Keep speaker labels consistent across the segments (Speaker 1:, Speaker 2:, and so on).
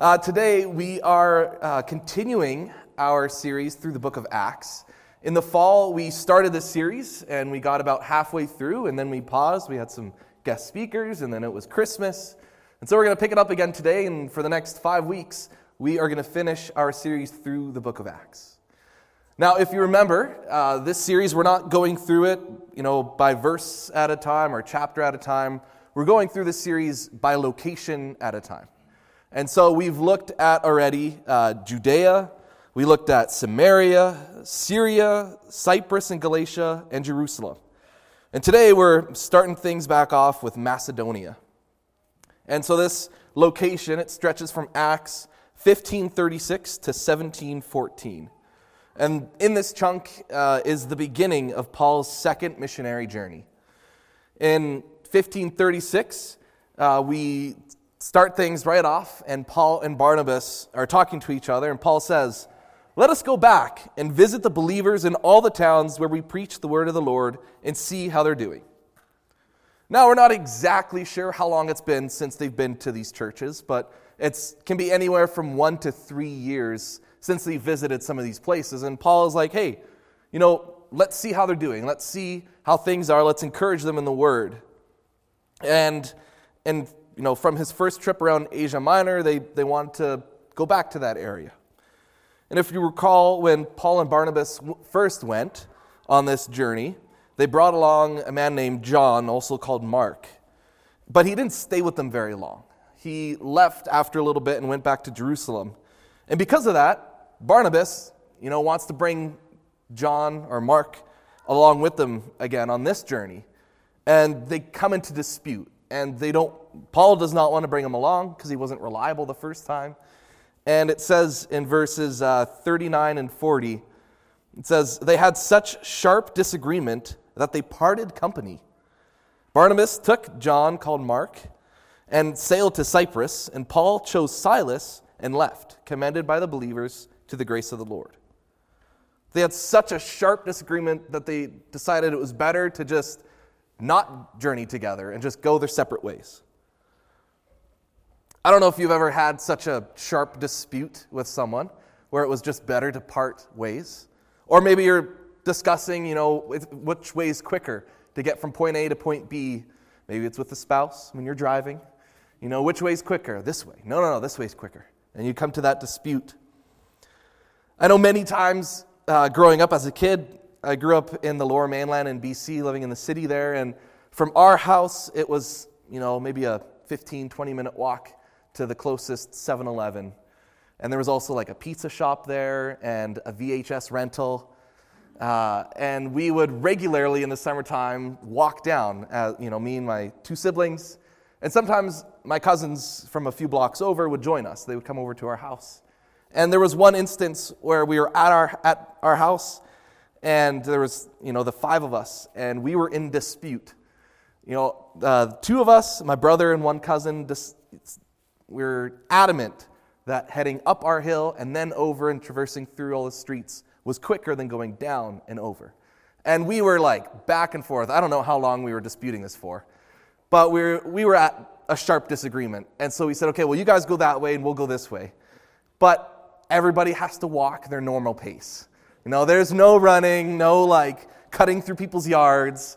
Speaker 1: Uh, today, we are uh, continuing our series through the book of Acts. In the fall, we started this series and we got about halfway through, and then we paused. We had some guest speakers, and then it was Christmas. And so we're going to pick it up again today, and for the next five weeks, we are going to finish our series through the book of Acts. Now, if you remember, uh, this series, we're not going through it, you know, by verse at a time or chapter at a time. We're going through this series by location at a time. And so we've looked at already uh, Judea, we looked at Samaria, Syria, Cyprus and Galatia, and Jerusalem. And today we're starting things back off with Macedonia. And so this location, it stretches from Acts 1536 to 1714. And in this chunk uh, is the beginning of Paul's second missionary journey. In 1536, uh, we start things right off, and Paul and Barnabas are talking to each other, and Paul says, Let us go back and visit the believers in all the towns where we preach the word of the Lord and see how they're doing. Now, we're not exactly sure how long it's been since they've been to these churches, but it can be anywhere from one to three years since they visited some of these places. And Paul is like, hey, you know, let's see how they're doing. Let's see how things are. Let's encourage them in the word. And, and you know, from his first trip around Asia Minor, they, they wanted to go back to that area. And if you recall, when Paul and Barnabas first went on this journey, they brought along a man named John, also called Mark. But he didn't stay with them very long. He left after a little bit and went back to Jerusalem. And because of that, Barnabas, you know, wants to bring John or Mark along with them again on this journey. And they come into dispute. And they don't, Paul does not want to bring him along because he wasn't reliable the first time. And it says in verses uh, 39 and 40, it says, They had such sharp disagreement that they parted company. Barnabas took John, called Mark, and sailed to Cyprus, and Paul chose Silas and left, commended by the believers to the grace of the Lord. They had such a sharp disagreement that they decided it was better to just not journey together and just go their separate ways. I don't know if you've ever had such a sharp dispute with someone where it was just better to part ways. Or maybe you're discussing, you know, which way is quicker to get from point A to point B. Maybe it's with a spouse when you're driving. You know, which way is quicker? This way. No, no, no, this way is quicker. And you come to that dispute. I know many times uh, growing up as a kid, I grew up in the lower mainland in BC, living in the city there. And from our house, it was, you know, maybe a 15, 20 minute walk to the closest 7 Eleven. And there was also like a pizza shop there and a VHS rental. Uh, and we would regularly in the summertime walk down, uh, you know, me and my two siblings. And sometimes my cousins from a few blocks over would join us. They would come over to our house. And there was one instance where we were at our, at our house, and there was, you know, the five of us, and we were in dispute. You know, uh, two of us, my brother and one cousin, dis- we were adamant that heading up our hill and then over and traversing through all the streets was quicker than going down and over. And we were like back and forth. I don't know how long we were disputing this for, but we were, we were at a sharp disagreement. And so we said, okay, well, you guys go that way and we'll go this way. But everybody has to walk their normal pace. Know, there's no running, no like cutting through people's yards.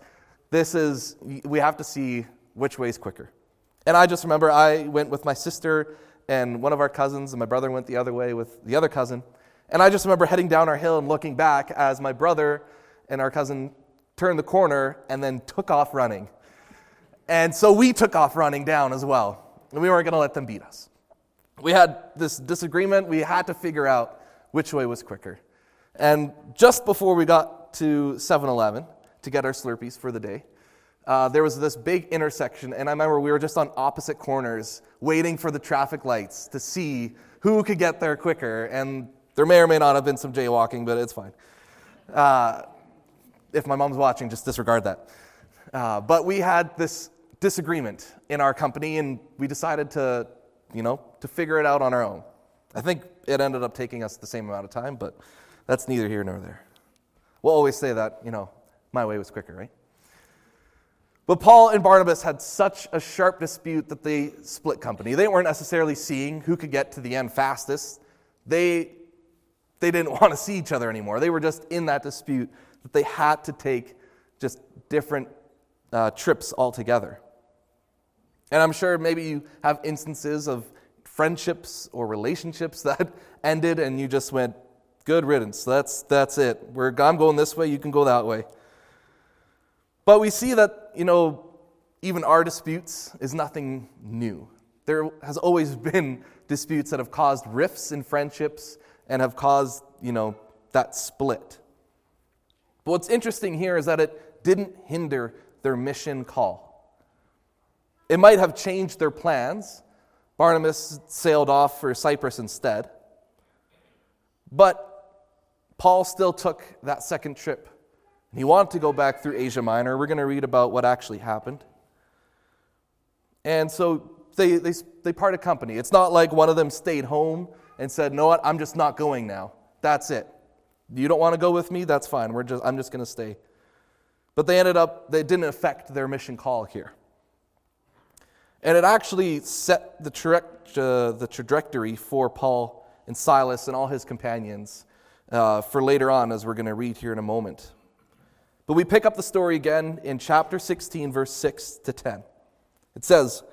Speaker 1: This is, we have to see which way is quicker. And I just remember I went with my sister and one of our cousins, and my brother went the other way with the other cousin. And I just remember heading down our hill and looking back as my brother and our cousin turned the corner and then took off running. And so we took off running down as well. And we weren't going to let them beat us we had this disagreement. We had to figure out which way was quicker. And just before we got to 7 Eleven to get our Slurpees for the day, uh, there was this big intersection. And I remember we were just on opposite corners waiting for the traffic lights to see who could get there quicker. And there may or may not have been some jaywalking, but it's fine. Uh, if my mom's watching, just disregard that. Uh, but we had this disagreement in our company, and we decided to you know, to figure it out on our own. I think it ended up taking us the same amount of time, but that's neither here nor there. We'll always say that, you know, my way was quicker, right? But Paul and Barnabas had such a sharp dispute that they split company. They weren't necessarily seeing who could get to the end fastest. They, they didn't want to see each other anymore. They were just in that dispute that they had to take just different uh, trips altogether. And I'm sure maybe you have instances of friendships or relationships that ended and you just went, good riddance. That's, that's it. We're, I'm going this way, you can go that way. But we see that, you know, even our disputes is nothing new. There has always been disputes that have caused rifts in friendships and have caused, you know, that split. But what's interesting here is that it didn't hinder their mission call. It might have changed their plans. Barnabas sailed off for Cyprus instead. But Paul still took that second trip. And he wanted to go back through Asia Minor. We're going to read about what actually happened. And so they, they, they parted company. It's not like one of them stayed home and said, No, what? I'm just not going now. That's it. You don't want to go with me? That's fine. We're just, I'm just going to stay. But they ended up, they didn't affect their mission call here. And it actually set the, tra- uh, the trajectory for Paul and Silas and all his companions uh, for later on, as we're going to read here in a moment. But we pick up the story again in chapter 16, verse 6 to 10. It says,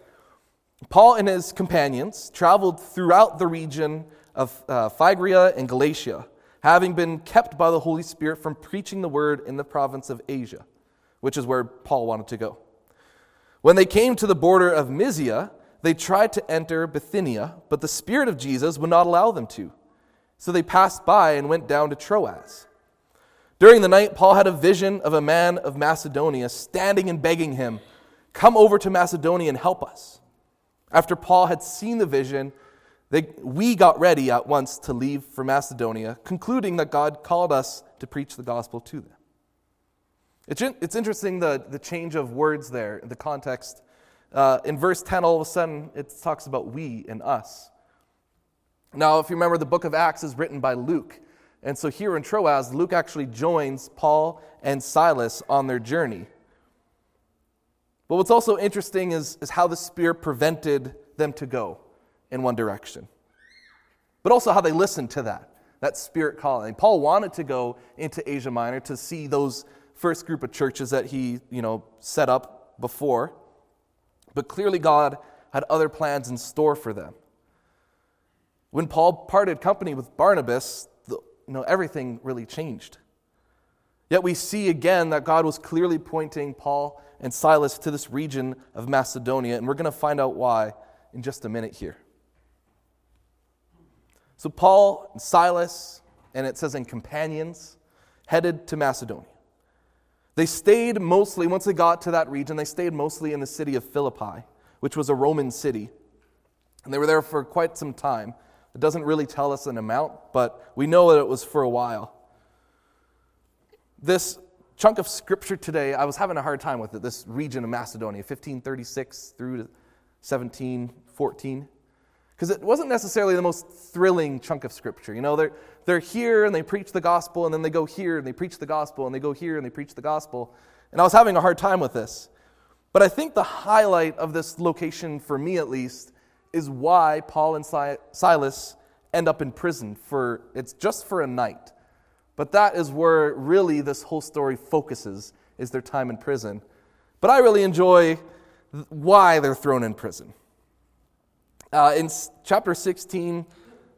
Speaker 1: Paul and his companions traveled throughout the region of uh, Phrygia and Galatia, having been kept by the Holy Spirit from preaching the word in the province of Asia, which is where Paul wanted to go. When they came to the border of Mysia, they tried to enter Bithynia, but the Spirit of Jesus would not allow them to. So they passed by and went down to Troas. During the night, Paul had a vision of a man of Macedonia standing and begging him, Come over to Macedonia and help us. After Paul had seen the vision, they, we got ready at once to leave for Macedonia, concluding that God called us to preach the gospel to them. It's, it's interesting the, the change of words there, the context. Uh, in verse 10, all of a sudden, it talks about we and us. Now, if you remember, the book of Acts is written by Luke. And so here in Troas, Luke actually joins Paul and Silas on their journey. But what's also interesting is, is how the Spirit prevented them to go in one direction, but also how they listened to that, that Spirit calling. Paul wanted to go into Asia Minor to see those first group of churches that he you know, set up before, but clearly God had other plans in store for them. When Paul parted company with Barnabas, the, you know, everything really changed. Yet we see again that God was clearly pointing Paul and Silas to this region of Macedonia, and we're going to find out why in just a minute here. So, Paul and Silas, and it says in companions, headed to Macedonia. They stayed mostly, once they got to that region, they stayed mostly in the city of Philippi, which was a Roman city. And they were there for quite some time. It doesn't really tell us an amount, but we know that it was for a while. This chunk of scripture today, I was having a hard time with it, this region of Macedonia, 1536 through to 1714. Because it wasn't necessarily the most thrilling chunk of scripture. You know, they're, they're here and they preach the gospel, and then they go here and they preach the gospel, and they go here and they preach the gospel. And I was having a hard time with this. But I think the highlight of this location, for me at least, is why Paul and Silas end up in prison for it's just for a night. But that is where really this whole story focuses is their time in prison. But I really enjoy why they're thrown in prison. Uh, in chapter 16,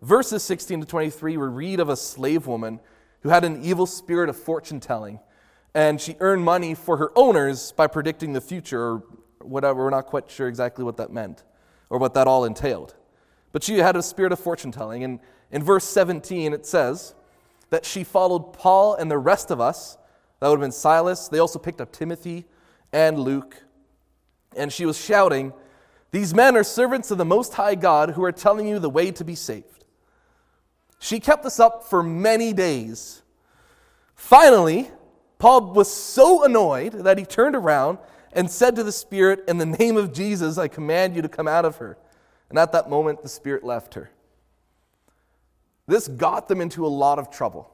Speaker 1: verses 16 to 23, we read of a slave woman who had an evil spirit of fortune telling, and she earned money for her owners by predicting the future or whatever. We're not quite sure exactly what that meant or what that all entailed. But she had a spirit of fortune telling. And in verse 17, it says that she followed Paul and the rest of us. That would have been Silas. They also picked up Timothy and Luke. And she was shouting, These men are servants of the Most High God who are telling you the way to be saved. She kept this up for many days. Finally, Paul was so annoyed that he turned around and said to the Spirit, In the name of Jesus, I command you to come out of her. And at that moment, the Spirit left her. This got them into a lot of trouble.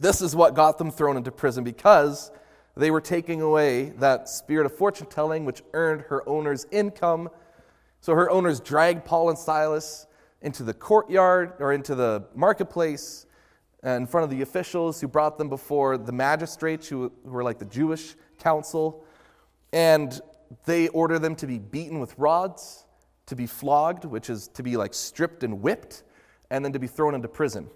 Speaker 1: This is what got them thrown into prison because they were taking away that spirit of fortune telling, which earned her owner's income. So her owners dragged Paul and Silas into the courtyard or into the marketplace in front of the officials who brought them before the magistrates, who, were like the Jewish council. And they order them to be beaten with rods, to be flogged, which is to be like stripped and whipped, and then to be thrown into prison.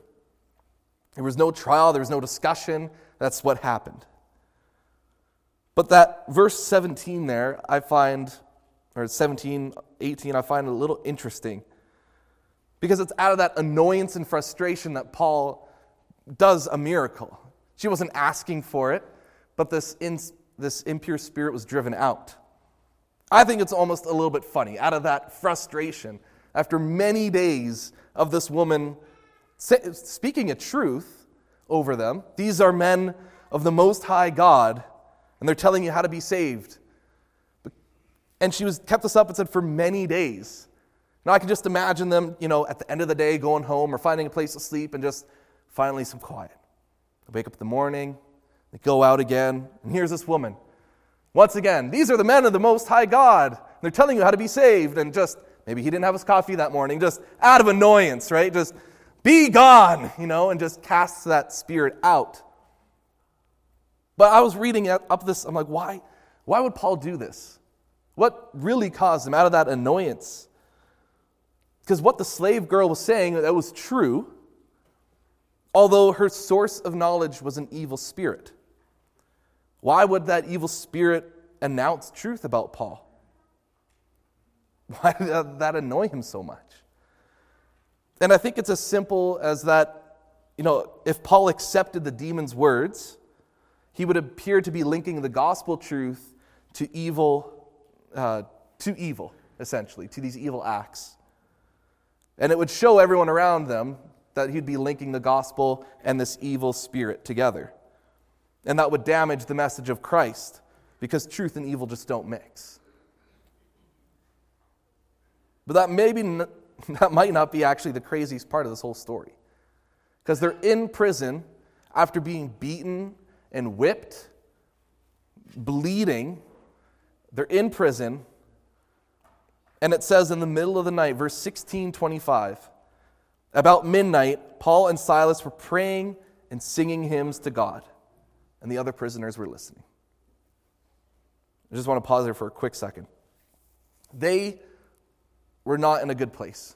Speaker 1: There was no trial, there was no discussion. That's what happened. But that verse 17 there, I find, or 17, 18, I find a little interesting because it's out of that annoyance and frustration that Paul does a miracle. She wasn't asking for it, but this, in, this impure spirit was driven out. I think it's almost a little bit funny. Out of that frustration, after many days of this woman speaking a truth over them, these are men of the Most High God and they're telling you how to be saved. And she was kept this up and said for many days. Now I can just imagine them, you know, at the end of the day going home or finding a place to sleep and just finally some quiet. They wake up in the morning, they go out again, and here's this woman. Once again, these are the men of the Most High God. They're telling you how to be saved, and just maybe he didn't have his coffee that morning, just out of annoyance, right? Just be gone, you know, and just casts that spirit out. But I was reading up this, I'm like, why? Why would Paul do this? What really caused him out of that annoyance? Because what the slave girl was saying, that was true, although her source of knowledge was an evil spirit. Why would that evil spirit announce truth about Paul? Why did that annoy him so much? And I think it's as simple as that, you know, if Paul accepted the demon's words, he would appear to be linking the gospel truth to evil, uh, to evil, essentially, to these evil acts. And it would show everyone around them that he'd be linking the gospel and this evil spirit together. And that would damage the message of Christ because truth and evil just don't mix. But that maybe that might not be actually the craziest part of this whole story. Because they're in prison after being beaten and whipped, bleeding. They're in prison. And it says in the middle of the night, verse 16 25, about midnight, Paul and Silas were praying and singing hymns to God, and the other prisoners were listening. I just want to pause there for a quick second. They were not in a good place.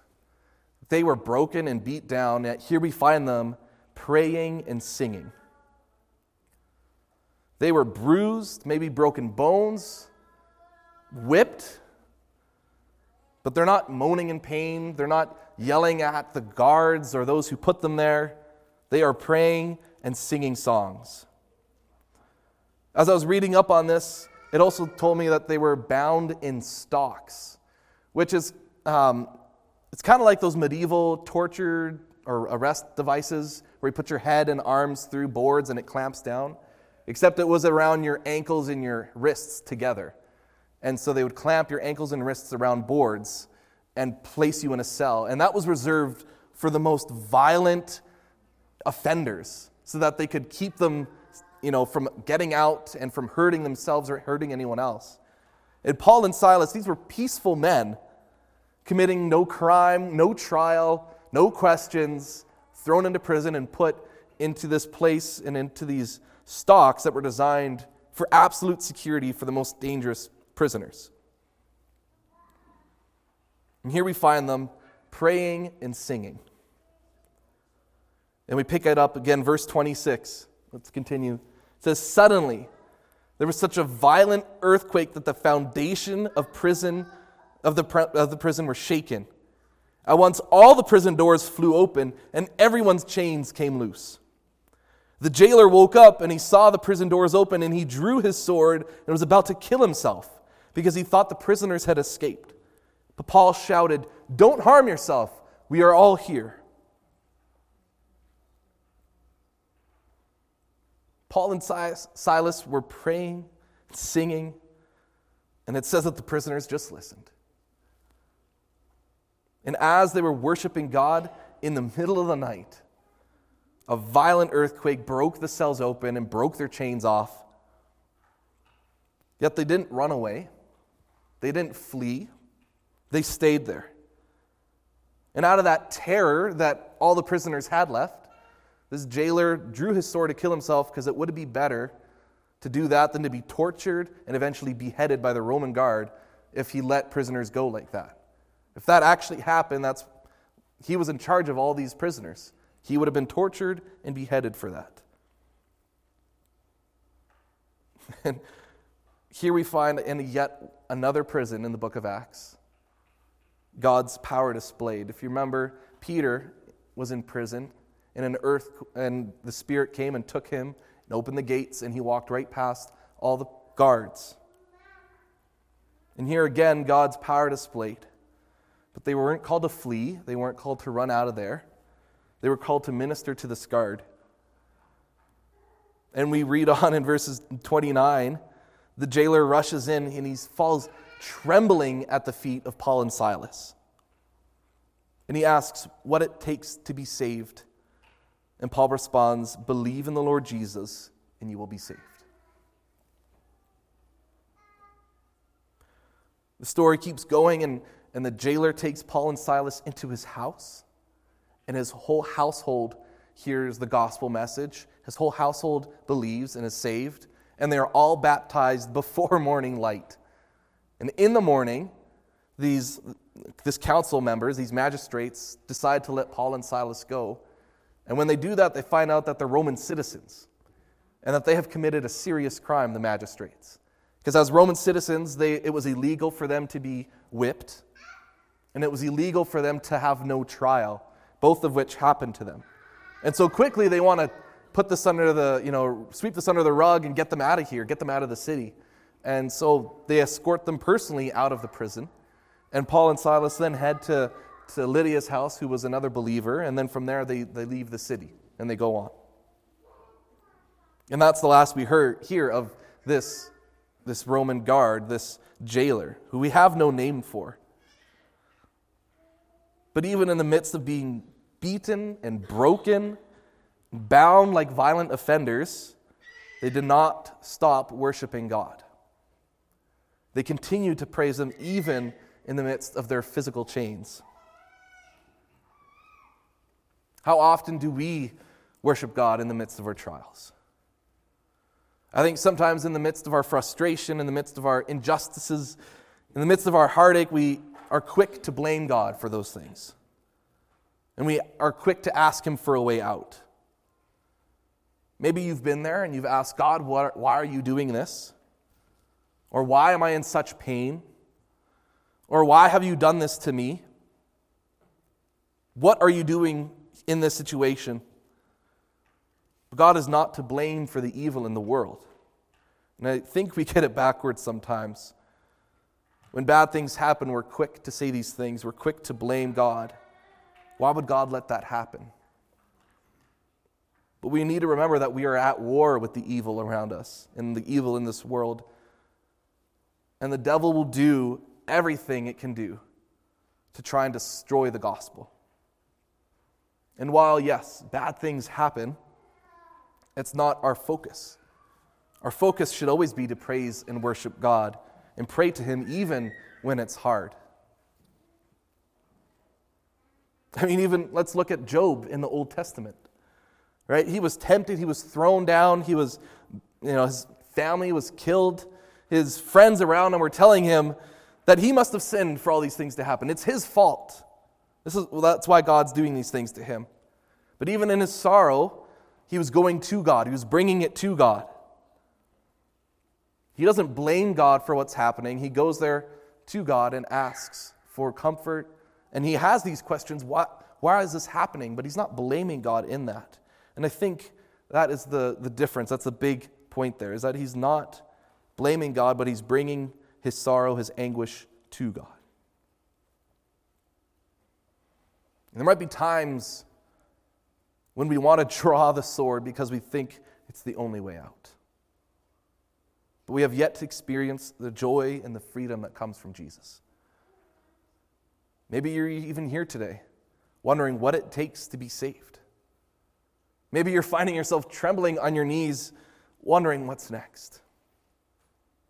Speaker 1: They were broken and beat down, yet here we find them praying and singing. They were bruised, maybe broken bones, whipped, but they're not moaning in pain. They're not yelling at the guards or those who put them there. They are praying and singing songs. As I was reading up on this, it also told me that they were bound in stocks, which is um, it's kind of like those medieval torture or arrest devices where you put your head and arms through boards and it clamps down except it was around your ankles and your wrists together. And so they would clamp your ankles and wrists around boards and place you in a cell. And that was reserved for the most violent offenders so that they could keep them you know, from getting out and from hurting themselves or hurting anyone else. And Paul and Silas, these were peaceful men committing no crime, no trial, no questions, thrown into prison and put into this place and into these stocks that were designed for absolute security for the most dangerous prisoners. And here we find them praying and singing. And we pick it up again, verse 26. Let's continue. Says, Suddenly, there was such a violent earthquake that the foundation of prison of the, of the prison were shaken. At once all the prison doors flew open and everyone's chains came loose. The jailer woke up and he saw the prison doors open and he drew his sword and was about to kill himself because he thought the prisoners had escaped. But Paul shouted, Don't harm yourself. We are all here. Paul and Silas were praying, singing, and it says that the prisoners just listened. And as they were worshiping God in the middle of the night, a violent earthquake broke the cells open and broke their chains off. Yet they didn't run away, they didn't flee, they stayed there. And out of that terror that all the prisoners had left, this jailer drew his sword to kill himself because it would be better to do that than to be tortured and eventually beheaded by the Roman guard if he let prisoners go like that. If that actually happened, that's he was in charge of all these prisoners. He would have been tortured and beheaded for that. And here we find in yet another prison in the book of Acts, God's power displayed. If you remember, Peter was in prison, and an earth and the Spirit came and took him and opened the gates, and he walked right past all the guards. And here again, God's power displayed. But they weren't called to flee, they weren't called to run out of there. They were called to minister to this guard. And we read on in verses 29 the jailer rushes in and he falls trembling at the feet of Paul and Silas. And he asks what it takes to be saved. And Paul responds, Believe in the Lord Jesus, and you will be saved. The story keeps going, and, and the jailer takes Paul and Silas into his house, and his whole household hears the gospel message. His whole household believes and is saved, and they are all baptized before morning light. And in the morning, these this council members, these magistrates, decide to let Paul and Silas go. And when they do that, they find out that they're Roman citizens and that they have committed a serious crime, the magistrates. Because as Roman citizens, they, it was illegal for them to be whipped, and it was illegal for them to have no trial, both of which happened to them. And so quickly they want to put this under the, you know, sweep this under the rug and get them out of here, get them out of the city. And so they escort them personally out of the prison. And Paul and Silas then head to, to Lydia's house, who was another believer, and then from there they, they leave the city and they go on. And that's the last we heard here of this this Roman guard, this jailer, who we have no name for. But even in the midst of being beaten and broken, bound like violent offenders, they did not stop worshiping God. They continued to praise Him even in the midst of their physical chains. How often do we worship God in the midst of our trials? I think sometimes in the midst of our frustration, in the midst of our injustices, in the midst of our heartache, we are quick to blame God for those things. And we are quick to ask Him for a way out. Maybe you've been there and you've asked God, why are you doing this? Or why am I in such pain? Or why have you done this to me? What are you doing in this situation? God is not to blame for the evil in the world. And I think we get it backwards sometimes. When bad things happen, we're quick to say these things, we're quick to blame God. Why would God let that happen? But we need to remember that we are at war with the evil around us and the evil in this world. And the devil will do everything it can do to try and destroy the gospel. And while, yes, bad things happen, it's not our focus. Our focus should always be to praise and worship God and pray to Him even when it's hard. I mean, even let's look at Job in the Old Testament. Right? He was tempted, he was thrown down, he was, you know, his family was killed. His friends around him were telling him that he must have sinned for all these things to happen. It's his fault. This is, well, that's why God's doing these things to him. But even in his sorrow, he was going to God, he was bringing it to God. He doesn't blame God for what's happening. He goes there to God and asks for comfort. And he has these questions why, why is this happening? But he's not blaming God in that. And I think that is the, the difference. That's the big point there, is that he's not blaming God, but he's bringing his sorrow, his anguish to God. And there might be times when we want to draw the sword because we think it's the only way out. But we have yet to experience the joy and the freedom that comes from Jesus. Maybe you're even here today wondering what it takes to be saved. Maybe you're finding yourself trembling on your knees, wondering what's next.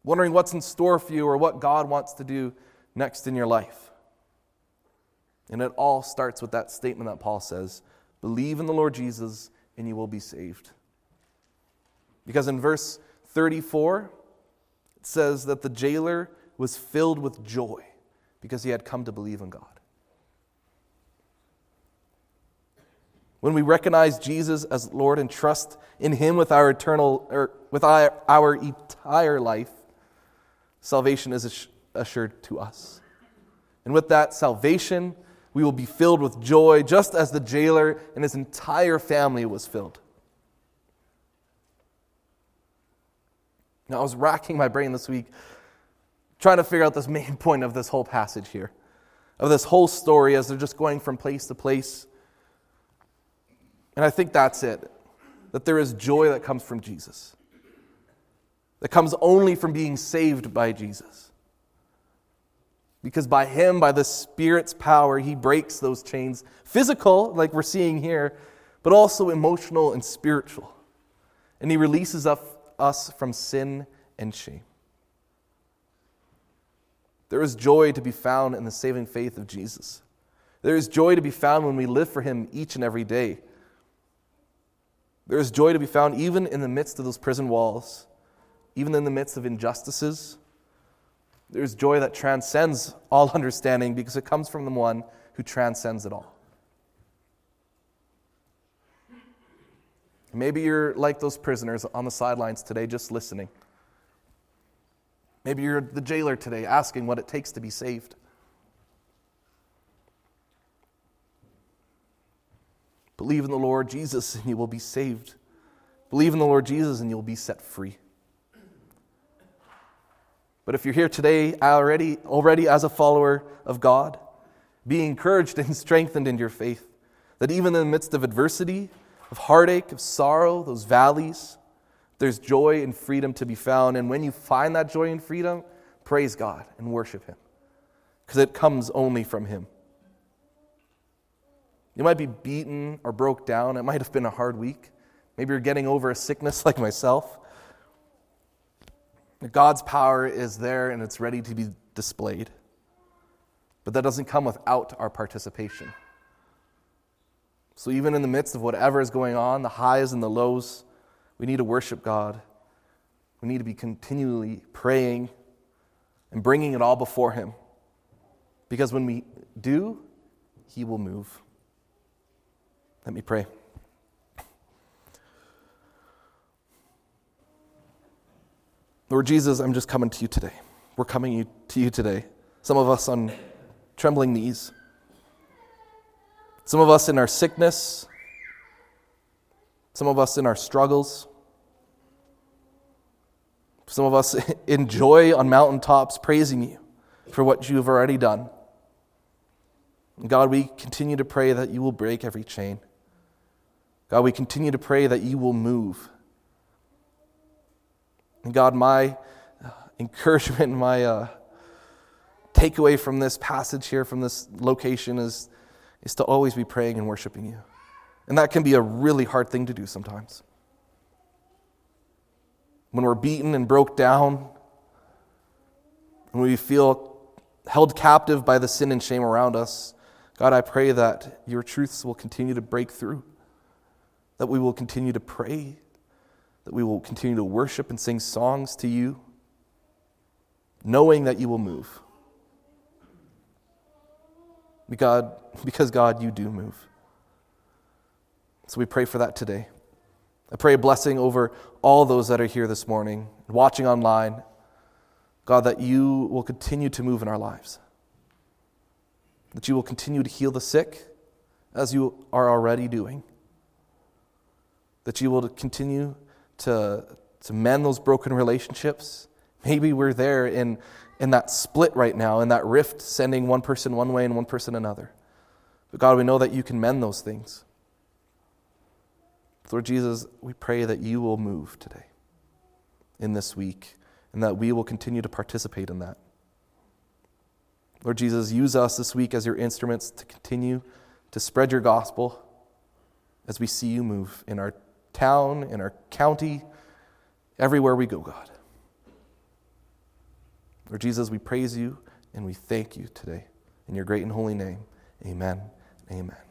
Speaker 1: wondering what's in store for you or what God wants to do next in your life. And it all starts with that statement that Paul says believe in the Lord Jesus and you will be saved. Because in verse 34, it says that the jailer was filled with joy because he had come to believe in God. When we recognize Jesus as Lord and trust in him with our eternal or with our, our entire life, salvation is assured to us. And with that salvation, we will be filled with joy, just as the jailer and his entire family was filled. Now, I was racking my brain this week trying to figure out this main point of this whole passage here, of this whole story as they're just going from place to place. And I think that's it that there is joy that comes from Jesus, that comes only from being saved by Jesus. Because by Him, by the Spirit's power, He breaks those chains physical, like we're seeing here, but also emotional and spiritual. And He releases us from sin and shame. There is joy to be found in the saving faith of Jesus. There is joy to be found when we live for Him each and every day. There is joy to be found even in the midst of those prison walls, even in the midst of injustices there's joy that transcends all understanding because it comes from the one who transcends it all. Maybe you're like those prisoners on the sidelines today just listening. Maybe you're the jailer today asking what it takes to be saved. Believe in the Lord Jesus and you will be saved. Believe in the Lord Jesus and you'll be set free. But if you're here today already, already as a follower of God, be encouraged and strengthened in your faith. That even in the midst of adversity, of heartache, of sorrow, those valleys, there's joy and freedom to be found. And when you find that joy and freedom, praise God and worship Him. Because it comes only from Him. You might be beaten or broke down. It might have been a hard week. Maybe you're getting over a sickness like myself. God's power is there and it's ready to be displayed. But that doesn't come without our participation. So, even in the midst of whatever is going on, the highs and the lows, we need to worship God. We need to be continually praying and bringing it all before Him. Because when we do, He will move. Let me pray. Lord Jesus, I'm just coming to you today. We're coming to you today. Some of us on trembling knees. Some of us in our sickness. Some of us in our struggles. Some of us in joy on mountaintops, praising you for what you have already done. God, we continue to pray that you will break every chain. God, we continue to pray that you will move. And God, my uh, encouragement, my uh, takeaway from this passage here, from this location, is, is to always be praying and worshiping you. And that can be a really hard thing to do sometimes. When we're beaten and broke down, when we feel held captive by the sin and shame around us, God, I pray that your truths will continue to break through, that we will continue to pray that we will continue to worship and sing songs to you, knowing that you will move. God, because God, you do move. So we pray for that today. I pray a blessing over all those that are here this morning, and watching online. God, that you will continue to move in our lives. That you will continue to heal the sick as you are already doing. That you will continue to, to mend those broken relationships. Maybe we're there in, in that split right now, in that rift, sending one person one way and one person another. But God, we know that you can mend those things. Lord Jesus, we pray that you will move today, in this week, and that we will continue to participate in that. Lord Jesus, use us this week as your instruments to continue to spread your gospel as we see you move in our town, in our county, everywhere we go, God. Lord Jesus, we praise you and we thank you today. In your great and holy name, amen. Amen.